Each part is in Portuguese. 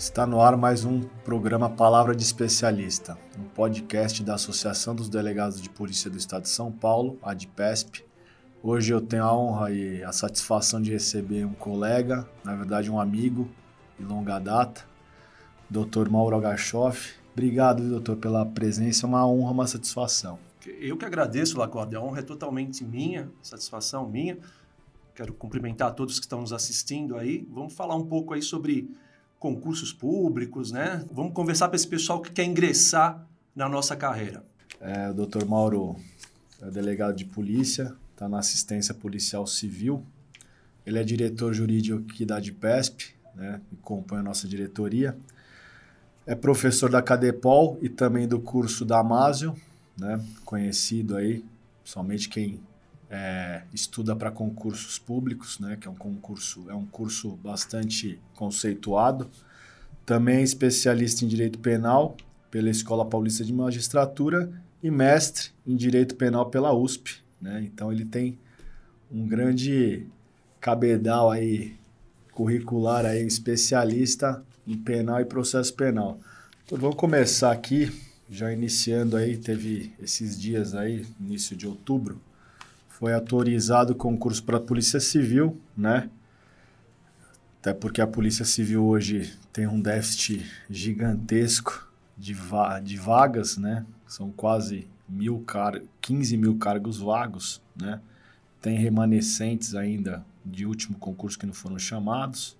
Está no ar mais um programa Palavra de Especialista, um podcast da Associação dos Delegados de Polícia do Estado de São Paulo, a ADPESP. Hoje eu tenho a honra e a satisfação de receber um colega, na verdade um amigo de longa data, Dr. Mauro Agachoff. Obrigado, doutor, pela presença, é uma honra, uma satisfação. Eu que agradeço, Lacorda, a honra é totalmente minha, satisfação minha. Quero cumprimentar todos que estão nos assistindo aí. Vamos falar um pouco aí sobre concursos públicos, né? Vamos conversar para esse pessoal que quer ingressar na nossa carreira. É, o doutor Mauro é delegado de polícia, está na assistência policial civil. Ele é diretor jurídico aqui da DPESP, né? E compõe a nossa diretoria. É professor da Cadepol e também do curso da Amásio, né? Conhecido aí, somente quem é, estuda para concursos públicos, né, que é um concurso, é um curso bastante conceituado. Também é especialista em direito penal pela Escola Paulista de Magistratura e mestre em direito penal pela USP, né? Então ele tem um grande cabedal aí curricular aí especialista em penal e processo penal. Então vamos começar aqui, já iniciando aí, teve esses dias aí, início de outubro, foi autorizado o concurso para a Polícia Civil, né? Até porque a Polícia Civil hoje tem um déficit gigantesco de, va de vagas, né? São quase mil car 15 mil cargos vagos, né? Tem remanescentes ainda de último concurso que não foram chamados,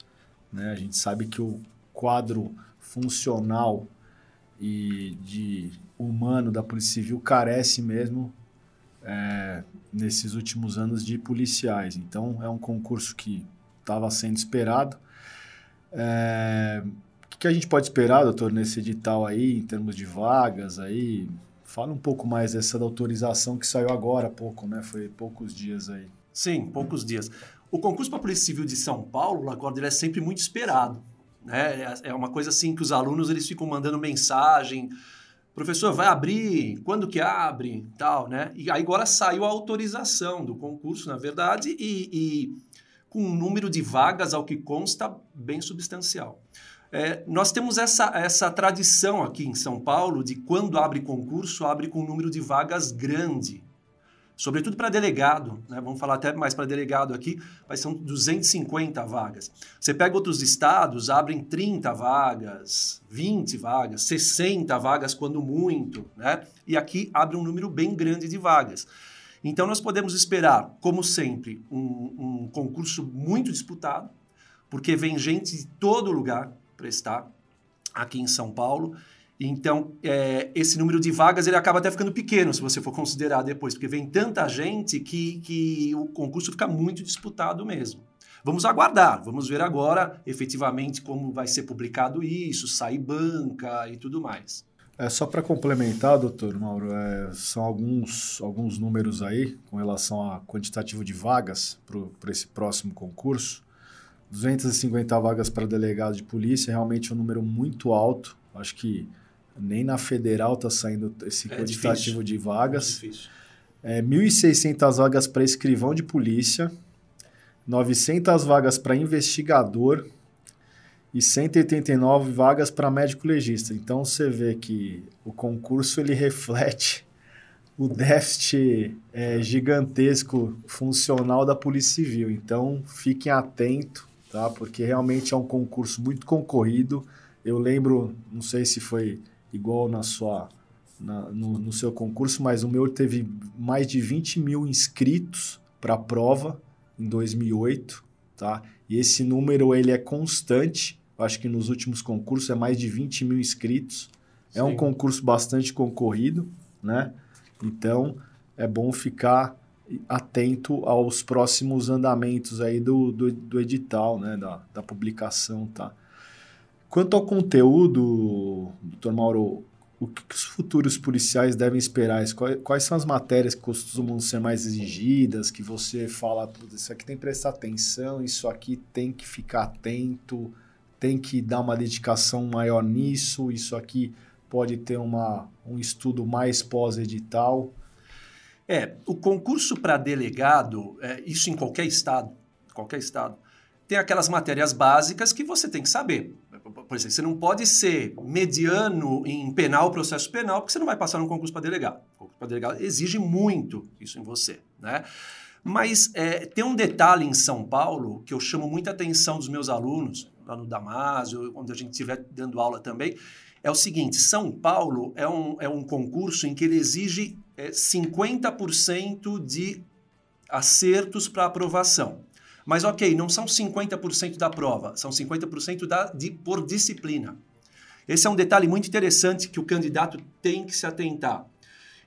né? A gente sabe que o quadro funcional e de humano da Polícia Civil carece mesmo é, nesses últimos anos de policiais. Então, é um concurso que estava sendo esperado. É, o que a gente pode esperar, doutor, nesse edital aí, em termos de vagas aí? Fala um pouco mais dessa autorização que saiu agora há pouco, né? Foi poucos dias aí. Sim, poucos dias. O concurso para a Polícia Civil de São Paulo, agora ele é sempre muito esperado. Né? É, é uma coisa assim que os alunos eles ficam mandando mensagem, professor, vai abrir? Quando que abre? Tal, né? E aí agora saiu a autorização do concurso, na verdade, e, e com um número de vagas, ao que consta, bem substancial. É, nós temos essa, essa tradição aqui em São Paulo de quando abre concurso, abre com um número de vagas grande sobretudo para delegado, né? vamos falar até mais para delegado aqui, mas são 250 vagas. Você pega outros estados, abrem 30 vagas, 20 vagas, 60 vagas quando muito, né? e aqui abre um número bem grande de vagas. Então nós podemos esperar, como sempre, um, um concurso muito disputado, porque vem gente de todo lugar prestar aqui em São Paulo, então, é, esse número de vagas ele acaba até ficando pequeno, se você for considerar depois, porque vem tanta gente que, que o concurso fica muito disputado mesmo. Vamos aguardar, vamos ver agora efetivamente como vai ser publicado isso, sair banca e tudo mais. É, só para complementar, doutor Mauro, é, são alguns, alguns números aí com relação a quantitativo de vagas para esse próximo concurso. 250 vagas para delegado de polícia, realmente é um número muito alto. Acho que nem na federal está saindo esse é quantitativo de vagas. É, 1.600 vagas para escrivão de polícia, 900 vagas para investigador e 189 vagas para médico legista. Então você vê que o concurso ele reflete o déficit é, gigantesco funcional da Polícia Civil. Então fiquem atentos, tá? Porque realmente é um concurso muito concorrido. Eu lembro, não sei se foi igual na sua, na, no, no, seu concurso, mas o meu teve mais de 20 mil inscritos para a prova em 2008, tá? E esse número ele é constante. Eu acho que nos últimos concursos é mais de 20 mil inscritos. Sim. É um concurso bastante concorrido, né? Então é bom ficar atento aos próximos andamentos aí do, do, do edital, né? Da, da publicação, tá? Quanto ao conteúdo, doutor Mauro, o que os futuros policiais devem esperar? Quais são as matérias que costumam ser mais exigidas, que você fala, isso aqui tem que prestar atenção, isso aqui tem que ficar atento, tem que dar uma dedicação maior nisso, isso aqui pode ter uma, um estudo mais pós-edital? É, o concurso para delegado, é, isso em qualquer estado, qualquer estado, tem aquelas matérias básicas que você tem que saber por exemplo, você não pode ser mediano em penal, processo penal, porque você não vai passar num concurso para delegado. O concurso para delegado exige muito isso em você, né? Mas é, tem um detalhe em São Paulo que eu chamo muita atenção dos meus alunos, lá no Damásio, onde a gente estiver dando aula também, é o seguinte, São Paulo é um, é um concurso em que ele exige é, 50% de acertos para aprovação. Mas ok, não são 50% da prova, são 50% da, de, por disciplina. Esse é um detalhe muito interessante que o candidato tem que se atentar.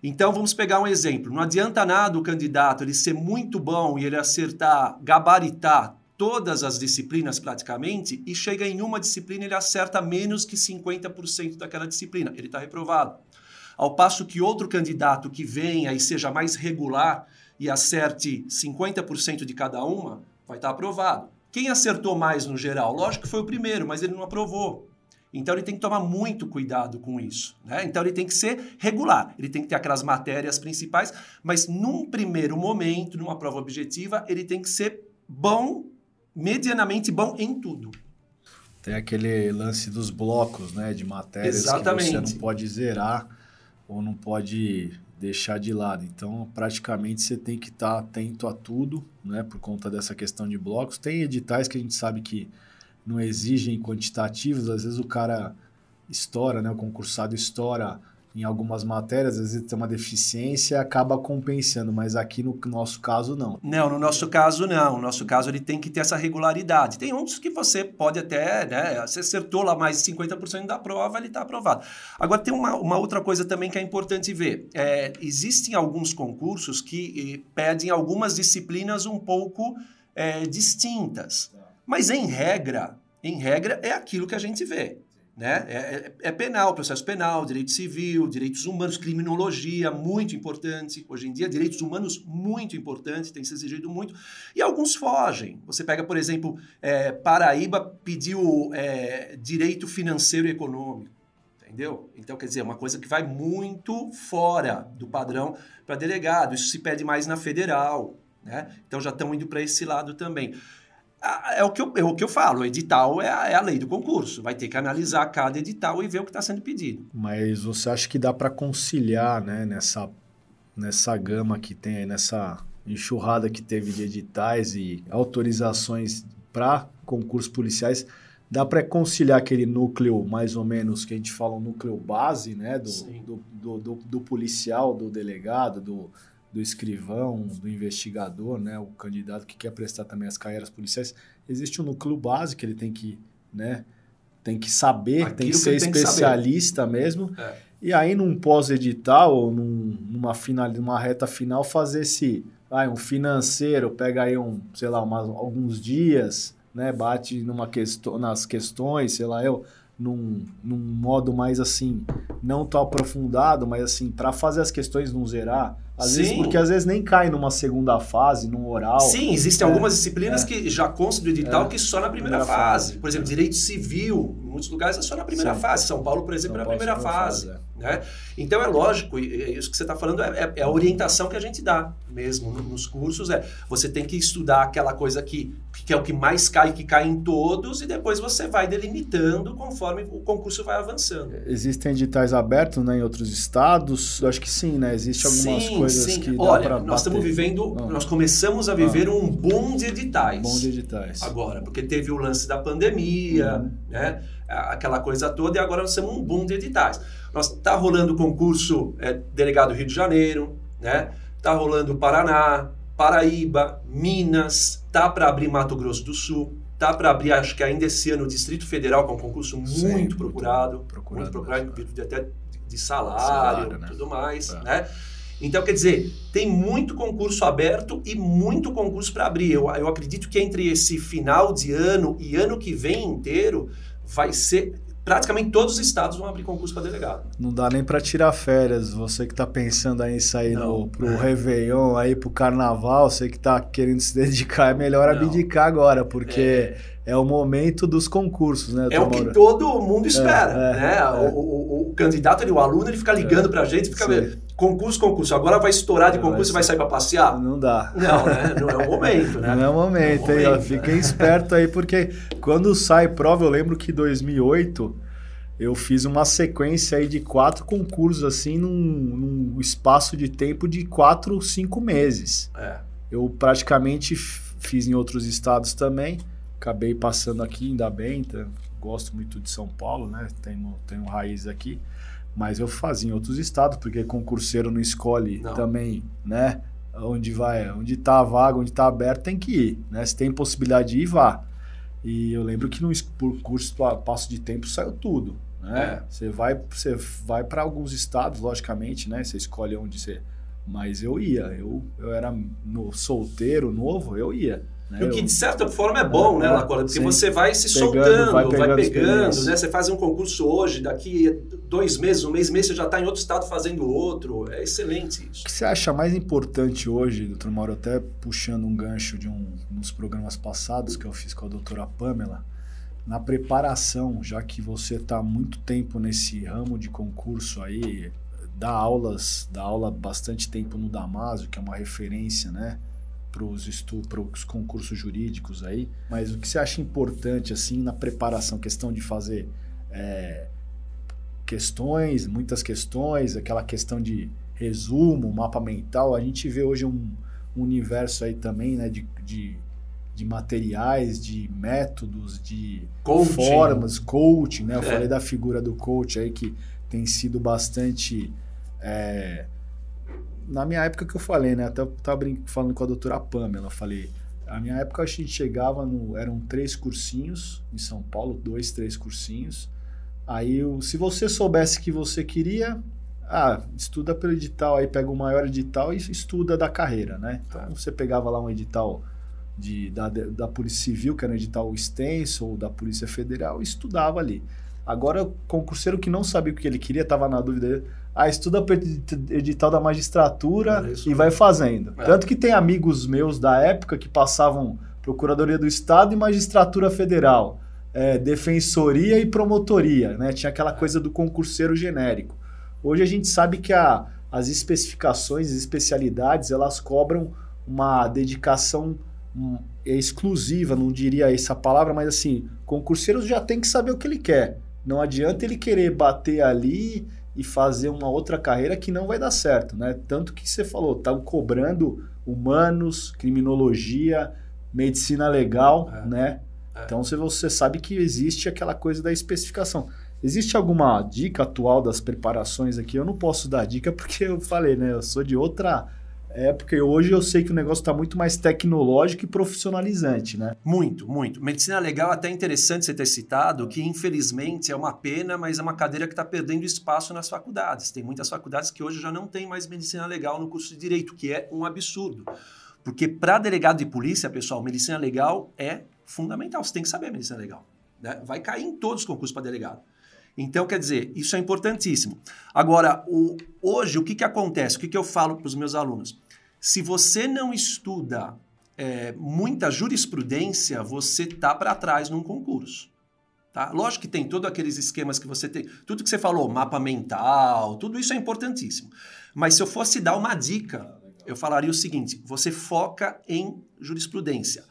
Então vamos pegar um exemplo. Não adianta nada o candidato ele ser muito bom e ele acertar, gabaritar todas as disciplinas praticamente e chega em uma disciplina ele acerta menos que 50% daquela disciplina. Ele está reprovado. Ao passo que outro candidato que venha e seja mais regular e acerte 50% de cada uma, vai estar aprovado. Quem acertou mais no geral? Lógico que foi o primeiro, mas ele não aprovou. Então ele tem que tomar muito cuidado com isso. Né? Então ele tem que ser regular, ele tem que ter aquelas matérias principais, mas num primeiro momento, numa prova objetiva, ele tem que ser bom, medianamente bom em tudo. Tem aquele lance dos blocos, né, de matérias Exatamente. que você não pode zerar ou não pode deixar de lado. Então, praticamente você tem que estar tá atento a tudo, né, por conta dessa questão de blocos. Tem editais que a gente sabe que não exigem quantitativos, às vezes o cara estoura, né, o concursado estoura em algumas matérias, às vezes tem uma deficiência acaba compensando, mas aqui no nosso caso não. Não, no nosso caso não. No nosso caso ele tem que ter essa regularidade. Tem uns que você pode até, né, você acertou lá mais de 50% da prova, ele está aprovado. Agora tem uma, uma, outra coisa também que é importante ver. É, existem alguns concursos que eh, pedem algumas disciplinas um pouco é, distintas. Mas em regra, em regra é aquilo que a gente vê. Né? É, é, é, penal, processo penal, direito civil, direitos humanos, criminologia, muito importante. Hoje em dia, direitos humanos, muito importante, tem se exigido muito. E alguns fogem. Você pega, por exemplo, é, Paraíba pediu é, direito financeiro e econômico. Entendeu? Então, quer dizer, é uma coisa que vai muito fora do padrão para delegado. Isso se pede mais na federal. Né? Então, já estão indo para esse lado também é o que eu, é o que eu falo, o edital é a, é a lei do concurso. Vai ter que analisar cada edital e ver o que está sendo pedido. Mas você acha que dá para conciliar né, nessa, nessa gama que tem aí, nessa enxurrada que teve de editais e autorizações para concursos policiais, dá para conciliar aquele núcleo mais ou menos que a gente fala, núcleo base, né, do, do, do, do, do policial, do delegado, do do escrivão, do investigador, né, o candidato que quer prestar também as carreiras policiais, existe um núcleo básico que ele tem que, né, tem que saber, Aquilo tem que ser que especialista mesmo. É. E aí num pós-edital ou num, numa final, numa reta final fazer esse, ah, um financeiro, pega aí um, sei lá, umas, alguns dias, né, bate numa questão, nas questões, sei lá, eu num, num modo mais assim, não tão aprofundado, mas assim, para fazer as questões não zerar, às Sim. vezes, porque às vezes nem cai numa segunda fase, num oral. Sim, existem é, algumas disciplinas é, que já constam do edital é, que só na primeira, primeira fase. fase. Por exemplo, direito civil, em muitos lugares é só na primeira Sim. fase. São Paulo, por exemplo, São é na primeira fase. fase é. Né? Então é lógico, isso que você está falando é, é, é, a orientação que a gente dá mesmo nos cursos. É você tem que estudar aquela coisa que, que é o que mais cai, que cai em todos, e depois você vai delimitando conforme o concurso vai avançando. Existem editais abertos né, em outros estados? Eu acho que sim, né? Existem algumas sim, coisas sim. que Olha, nós bater. estamos vivendo, Não. nós começamos a viver um boom de editais. Boom de editais. Agora, porque teve o lance da pandemia, uhum. né? Aquela coisa toda, e agora nós temos um boom de editais. Nós tá rolando o concurso é, delegado Rio de Janeiro, né? Tá rolando Paraná, Paraíba, Minas, tá para abrir Mato Grosso do Sul, tá para abrir, acho que ainda esse ano, o Distrito Federal, que é um concurso muito Sim, procurado, muito procurado, muito procurado, de, até de salário, salário né? tudo mais, é. né? Então, quer dizer, tem muito concurso aberto e muito concurso para abrir. Eu, eu acredito que entre esse final de ano e ano que vem inteiro vai ser praticamente todos os estados vão abrir concurso para delegado. Não dá nem para tirar férias. Você que está pensando aí em sair no, pro é. Réveillon, aí pro Carnaval, você que está querendo se dedicar, é melhor Não. abdicar agora, porque é. é. o momento dos concursos, né? É o que todo mundo espera, é, é, né? É. O, o, o, candidato, ali, o aluno, ele fica ligando para a gente, fica... Concurso, concurso. Agora vai estourar de concurso e vai sair para passear? Não dá. Não, né? Não é o momento, né? Não é o momento, é o momento aí, ó. Fiquem esperto aí, porque quando sai prova, eu lembro que em 2008 eu fiz uma sequência aí de quatro concursos, assim, num, num espaço de tempo de quatro, cinco meses. É. Eu praticamente fiz em outros estados também, acabei passando aqui, ainda bem, tá? gosto muito de São Paulo, né? Tenho, tenho raiz aqui. Mas eu fazia em outros estados, porque concurseiro não escolhe não. também, né? Onde vai, onde está a vaga, onde está aberto, tem que ir, né? Se tem possibilidade de ir, vá. E eu lembro que no curso passo de tempo saiu tudo, né? É. Você vai, você vai para alguns estados, logicamente, né? Você escolhe onde você. Mas eu ia, eu, eu era no, solteiro, novo, eu ia. Né? O que de certa forma é bom, né, é, né, Lacorda? Porque sim. você vai se pegando, soltando, vai pegando, vai pegando né? Você faz um concurso hoje, daqui dois meses, um mês, mês, você já está em outro estado fazendo outro. É excelente isso. O que você acha mais importante hoje, doutor Mauro, até puxando um gancho de um, uns programas passados que eu fiz com a doutora Pamela, na preparação, já que você está muito tempo nesse ramo de concurso aí, dá aulas, dá aula bastante tempo no Damaso, que é uma referência, né? Para os concursos jurídicos aí, mas o que você acha importante assim na preparação, questão de fazer é, questões, muitas questões, aquela questão de resumo, mapa mental, a gente vê hoje um, um universo aí também, né, de, de, de materiais, de métodos, de coaching. formas, coaching, né? Eu é. falei da figura do coach aí que tem sido bastante é, na minha época que eu falei, né? Até eu tava falando com a doutora Pamela, falei, a minha época a gente chegava no. Eram três cursinhos em São Paulo, dois, três cursinhos. Aí, se você soubesse que você queria, ah, estuda pelo edital, aí pega o maior edital e estuda da carreira, né? Então você pegava lá um edital de, da, da Polícia Civil, que era um edital extenso, ou da Polícia Federal, e estudava ali. Agora, o concurseiro que não sabia o que ele queria, estava na dúvida ah, estuda para edital da magistratura é e vai fazendo. É. Tanto que tem amigos meus da época que passavam Procuradoria do Estado e Magistratura Federal, é, Defensoria e Promotoria, né? Tinha aquela coisa do concurseiro genérico. Hoje a gente sabe que a, as especificações, as especialidades, elas cobram uma dedicação um, exclusiva, não diria essa palavra, mas assim, concurseiro já tem que saber o que ele quer. Não adianta ele querer bater ali e fazer uma outra carreira que não vai dar certo, né? Tanto que você falou, estão cobrando humanos, criminologia, medicina legal, é. né? É. Então você, você sabe que existe aquela coisa da especificação. Existe alguma dica atual das preparações aqui? Eu não posso dar dica porque eu falei, né? Eu sou de outra é porque hoje eu sei que o negócio está muito mais tecnológico e profissionalizante, né? Muito, muito. Medicina legal até interessante você ter citado, que infelizmente é uma pena, mas é uma cadeira que está perdendo espaço nas faculdades. Tem muitas faculdades que hoje já não tem mais medicina legal no curso de direito, que é um absurdo. Porque para delegado de polícia, pessoal, medicina legal é fundamental. Você tem que saber medicina legal. Né? Vai cair em todos os concursos para delegado. Então, quer dizer, isso é importantíssimo. Agora, o, hoje, o que, que acontece? O que, que eu falo para os meus alunos? Se você não estuda é, muita jurisprudência, você tá para trás num concurso. Tá? Lógico que tem todos aqueles esquemas que você tem, tudo que você falou, mapa mental, tudo isso é importantíssimo. Mas se eu fosse dar uma dica, eu falaria o seguinte: você foca em jurisprudência.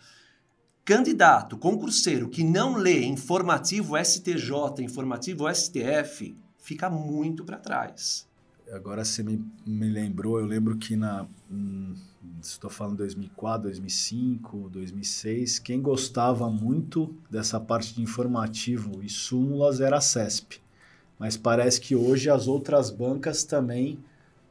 Candidato, concurseiro que não lê informativo STJ, informativo STF, fica muito para trás. Agora você me, me lembrou, eu lembro que na. Hum, estou falando 2004, 2005, 2006. Quem gostava muito dessa parte de informativo e súmulas era a CESP. Mas parece que hoje as outras bancas também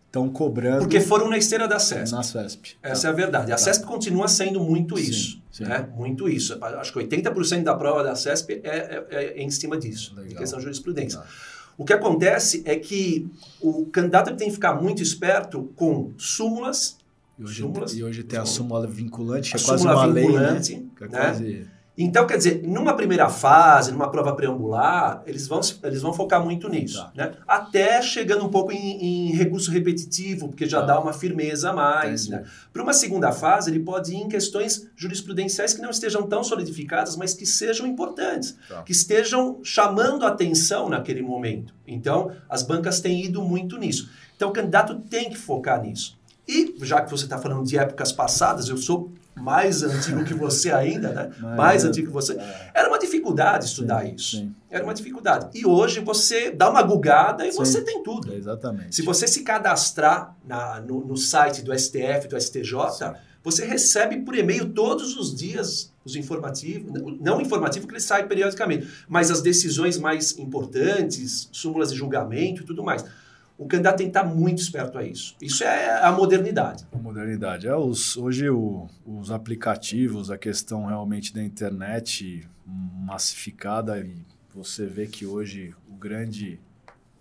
estão cobrando. Porque foram na esteira da CESP. Na CESP. Essa tá. é a verdade. A tá. CESP continua sendo muito sim, isso. Sim. Né? Muito isso. Acho que 80% da prova da CESP é, é, é em cima disso, Legal. em questão de jurisprudência. Legal. O que acontece é que o candidato tem que ficar muito esperto com súmulas. E hoje, súmulas, e hoje tem a súmula vinculante, que é quase uma lei, né? Que é né? Então, quer dizer, numa primeira fase, numa prova preambular, eles vão, eles vão focar muito nisso. Tá. Né? Até chegando um pouco em, em recurso repetitivo, porque já tá. dá uma firmeza a mais. Né? Para uma segunda fase, ele pode ir em questões jurisprudenciais que não estejam tão solidificadas, mas que sejam importantes, tá. que estejam chamando atenção naquele momento. Então, as bancas têm ido muito nisso. Então, o candidato tem que focar nisso. E, já que você está falando de épocas passadas, eu sou mais antigo que você ainda, né? Mas, mais antigo que você. É. Era uma dificuldade estudar sim, isso. Sim. Era uma dificuldade. E hoje você dá uma gugada e sim. você tem tudo. exatamente. Se você se cadastrar na, no, no site do STF, do STJ, você recebe por e-mail todos os dias os informativos, não informativo que ele sai periodicamente, mas as decisões mais importantes, súmulas de julgamento e tudo mais o candidato tem que estar muito esperto a isso. Isso é a modernidade. A modernidade. É, os, hoje o, os aplicativos, a questão realmente da internet massificada, e você vê que hoje o grande.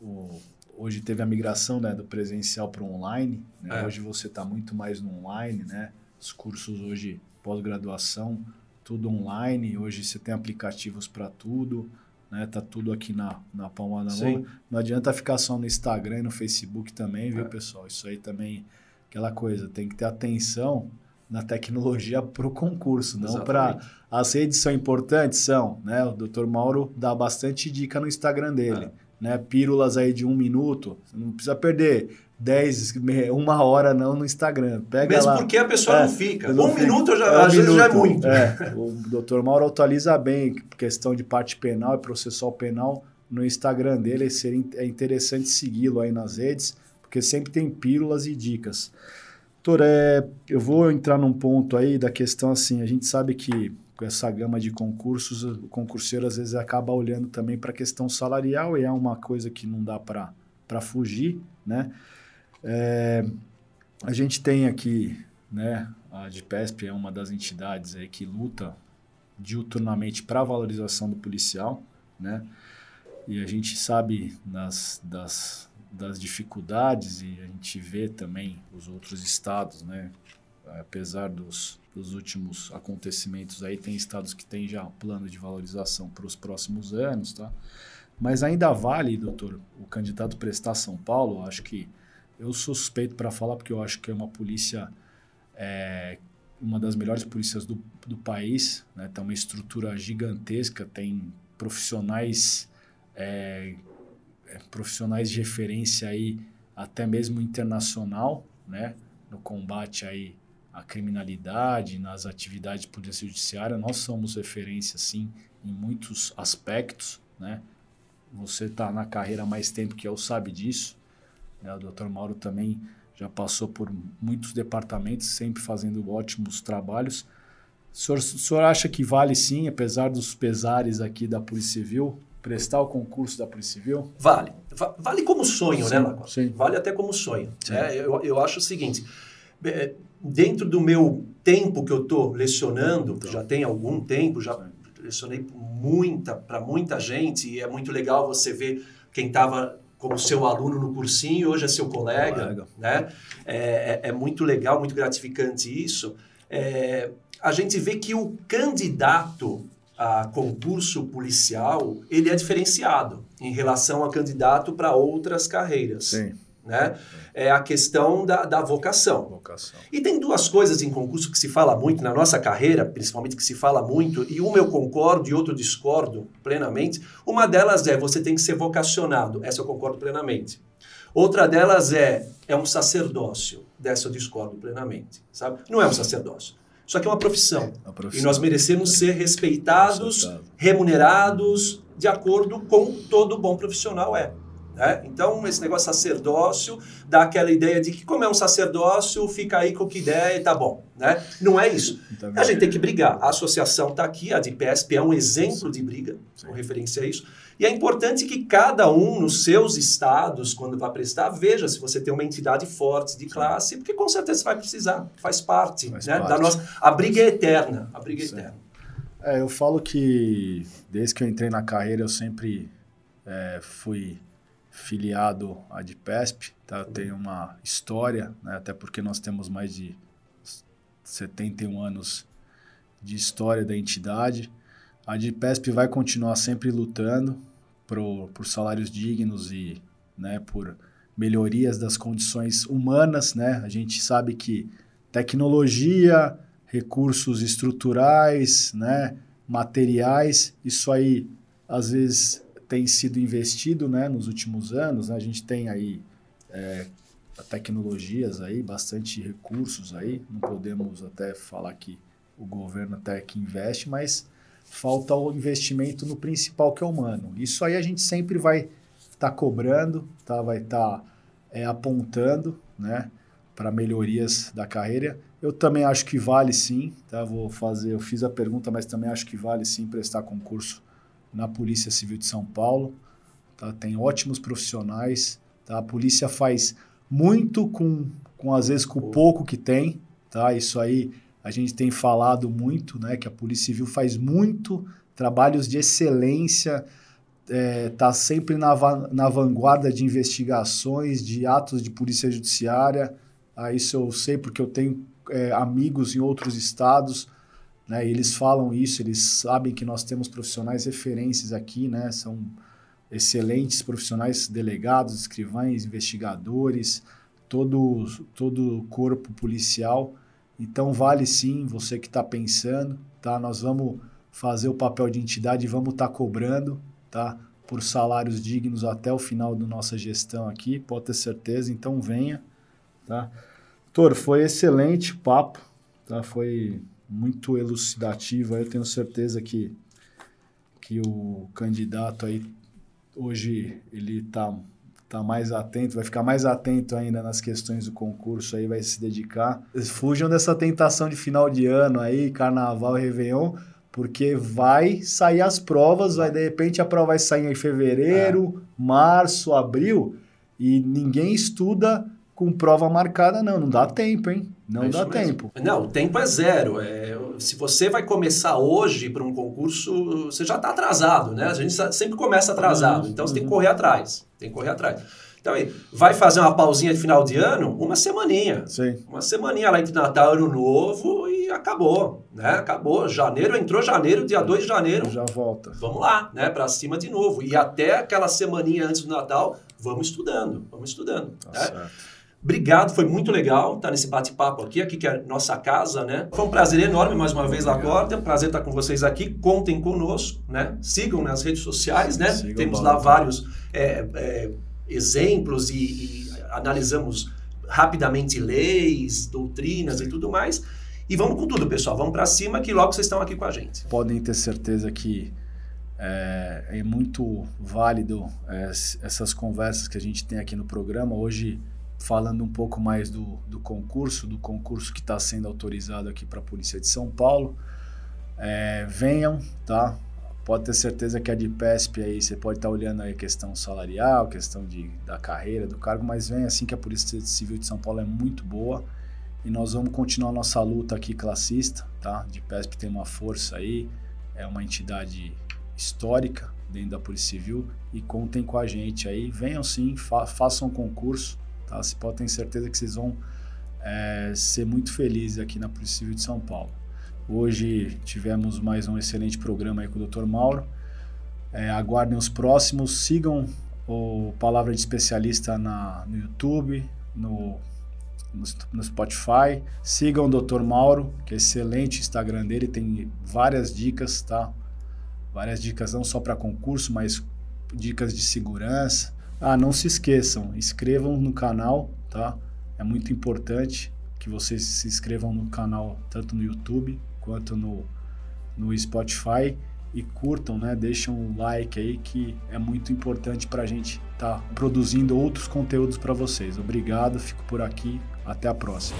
O, hoje teve a migração né, do presencial para o online. Né? É. Hoje você está muito mais no online, né? Os cursos hoje, pós-graduação, tudo online. Hoje você tem aplicativos para tudo né? Tá tudo aqui na, na palma da mão. Não adianta ficar só no Instagram e no Facebook também, viu, é. pessoal? Isso aí também, aquela coisa, tem que ter atenção na tecnologia para o concurso, não para... As redes são importantes? São, né? O Dr. Mauro dá bastante dica no Instagram dele, é. né? Pílulas aí de um minuto, não precisa perder 10, uma hora não no Instagram. Pega Mesmo lá. porque a pessoa é, não fica. Não um fica. minuto já, é, às vezes já é muito. É, o doutor Mauro atualiza bem questão de parte penal e processual penal no Instagram dele. É interessante segui-lo aí nas redes, porque sempre tem pílulas e dicas. Doutor, é, eu vou entrar num ponto aí da questão assim, a gente sabe que com essa gama de concursos, o concurseiro às vezes acaba olhando também para a questão salarial e é uma coisa que não dá para fugir, né? É, a gente tem aqui, né, a DPESP é uma das entidades aí que luta diuturnamente para a valorização do policial, né? E a gente sabe das, das, das dificuldades e a gente vê também os outros estados, né? Apesar dos, dos últimos acontecimentos aí, tem estados que têm já plano de valorização para os próximos anos, tá? Mas ainda vale, doutor, o candidato prestar São Paulo, acho que eu sou suspeito para falar porque eu acho que é uma polícia, é, uma das melhores polícias do, do país, né? tem uma estrutura gigantesca, tem profissionais, é, é, profissionais de referência aí, até mesmo internacional, né? no combate aí à criminalidade, nas atividades de polícia judiciária. Nós somos referência, sim, em muitos aspectos, né? Você está na carreira há mais tempo que eu sabe disso. Né? O Dr. Mauro também já passou por muitos departamentos, sempre fazendo ótimos trabalhos. O senhor, o senhor acha que vale sim, apesar dos pesares aqui da Polícia Civil, prestar o concurso da Polícia Civil? Vale. Vale como sonho, sim, né, Lagoa? Sim. Vale até como sonho. É, eu, eu acho o seguinte, é, dentro do meu tempo que eu estou lecionando, então. já tem algum tempo, já sim. lecionei muita para muita gente e é muito legal você ver quem estava como seu aluno no cursinho, hoje é seu colega, colega. né? É, é, é, muito legal, muito gratificante isso. É, a gente vê que o candidato a concurso policial, ele é diferenciado em relação a candidato para outras carreiras. Sim né? É a questão da, da vocação. vocação. E tem duas coisas em concurso que se fala muito na nossa carreira, principalmente que se fala muito, e uma eu concordo e outro discordo plenamente. Uma delas é você tem que ser vocacionado. Essa eu concordo plenamente. Outra delas é é um sacerdócio. Dessa eu discordo plenamente, sabe? Não é um sacerdócio. Isso aqui é uma profissão. É uma profissão. E nós merecemos ser respeitados, remunerados, de acordo com todo bom profissional é. Né? Então, esse negócio sacerdócio dá aquela ideia de que, como é um sacerdócio, fica aí com que ideia e tá bom. Né? Não é isso. A gente tem que brigar. A associação está aqui, a DPSP é um exemplo de briga, com referência a isso. E é importante que cada um, nos seus estados, quando vai prestar, veja se você tem uma entidade forte de classe, porque com certeza vai precisar, faz parte, faz né? parte. da nossa. A briga é eterna. A briga é eterna. É, eu falo que desde que eu entrei na carreira, eu sempre é, fui filiado à DPESP, tá? tem uma história, né? até porque nós temos mais de 71 anos de história da entidade. A DPESP vai continuar sempre lutando por, por salários dignos e né, por melhorias das condições humanas. Né? A gente sabe que tecnologia, recursos estruturais, né, materiais, isso aí às vezes tem sido investido né, nos últimos anos. Né? A gente tem aí é, tecnologias aí, bastante recursos aí. Não podemos até falar que o governo até que investe, mas falta o investimento no principal que é humano. Isso aí a gente sempre vai estar tá cobrando, tá? vai estar tá, é, apontando né? para melhorias da carreira. Eu também acho que vale sim, tá? Vou fazer, eu fiz a pergunta, mas também acho que vale sim prestar concurso na Polícia Civil de São Paulo. Tá? Tem ótimos profissionais. Tá? A polícia faz muito com, com às vezes com o pouco que tem, tá? Isso aí a gente tem falado muito, né? Que a Polícia Civil faz muito trabalhos de excelência, está é, sempre na, na vanguarda de investigações, de atos de polícia judiciária. Ah, isso eu sei porque eu tenho é, amigos em outros estados, né? eles falam isso, eles sabem que nós temos profissionais referências aqui, né? São excelentes profissionais, delegados, escrivães, investigadores, todo todo corpo policial. Então vale sim, você que está pensando, tá? Nós vamos fazer o papel de entidade e vamos estar tá cobrando, tá? Por salários dignos até o final da nossa gestão aqui, pode ter certeza. Então venha, tá? Tor, foi excelente o papo, tá? Foi muito elucidativo. Eu tenho certeza que que o candidato aí hoje ele está tá mais atento, vai ficar mais atento ainda nas questões do concurso aí, vai se dedicar. Fujam dessa tentação de final de ano aí, carnaval, réveillon, porque vai sair as provas, vai de repente a prova vai sair em fevereiro, é. março, abril, e ninguém estuda com prova marcada, não. Não dá tempo, hein? Não é dá mesmo. tempo. Não, o tempo é zero. É, se você vai começar hoje para um concurso, você já está atrasado, né? A gente sempre começa atrasado. Uhum. Então você tem que uhum. correr atrás. Tem que correr atrás. Então, vai fazer uma pausinha de final de ano? Uma semaninha. Sim. Uma semaninha lá entre Natal e Ano Novo e acabou, né? Acabou. Janeiro, entrou janeiro, dia 2 de janeiro. Já volta. Vamos lá, né? Para cima de novo. E até aquela semaninha antes do Natal, vamos estudando, vamos estudando. Tá né? certo. Obrigado, foi muito legal estar nesse bate-papo aqui, aqui que é nossa casa, né? Foi um prazer enorme mais uma vez, Lacorda. É um prazer estar com vocês aqui. Contem conosco, né? Sigam nas redes sociais, né? Sigam Temos lá vários é, é, exemplos e, e, analisamos rapidamente leis, doutrinas e tudo mais. E vamos com tudo, pessoal. Vamos para cima que logo vocês estão aqui com a gente. Podem ter certeza que é, é muito válido é, essas conversas que a gente tem aqui no programa. Hoje falando um pouco mais do, do concurso, do concurso que está sendo autorizado aqui para a Polícia de São Paulo. É, venham, tá? Pode ter certeza que a de PESP aí, você pode estar tá olhando aí a questão salarial, questão de, da carreira, do cargo, mas vem assim que a Polícia Civil de São Paulo é muito boa e nós vamos continuar nossa luta aqui classista, tá? De PESP tem uma força aí, é uma entidade histórica dentro da Polícia Civil e contem com a gente aí. Venham sim, fa façam concurso, Tá? Você pode ter certeza que vocês vão é, ser muito felizes aqui na Polícia Civil de São Paulo. Hoje tivemos mais um excelente programa aí com o Dr. Mauro. É, aguardem os próximos, sigam o Palavra de Especialista na, no YouTube, no, no, no, Spotify. Sigam o Dr. Mauro, que é excelente o Instagram dele, tem várias dicas, tá? Várias dicas não só para concurso, mas dicas de segurança, ah, não se esqueçam, inscrevam no canal, tá? É muito importante que vocês se inscrevam no canal, tanto no YouTube quanto no, no Spotify e curtam, né? Deixem um like aí que é muito importante para a gente estar tá produzindo outros conteúdos para vocês. Obrigado, fico por aqui, até a próxima.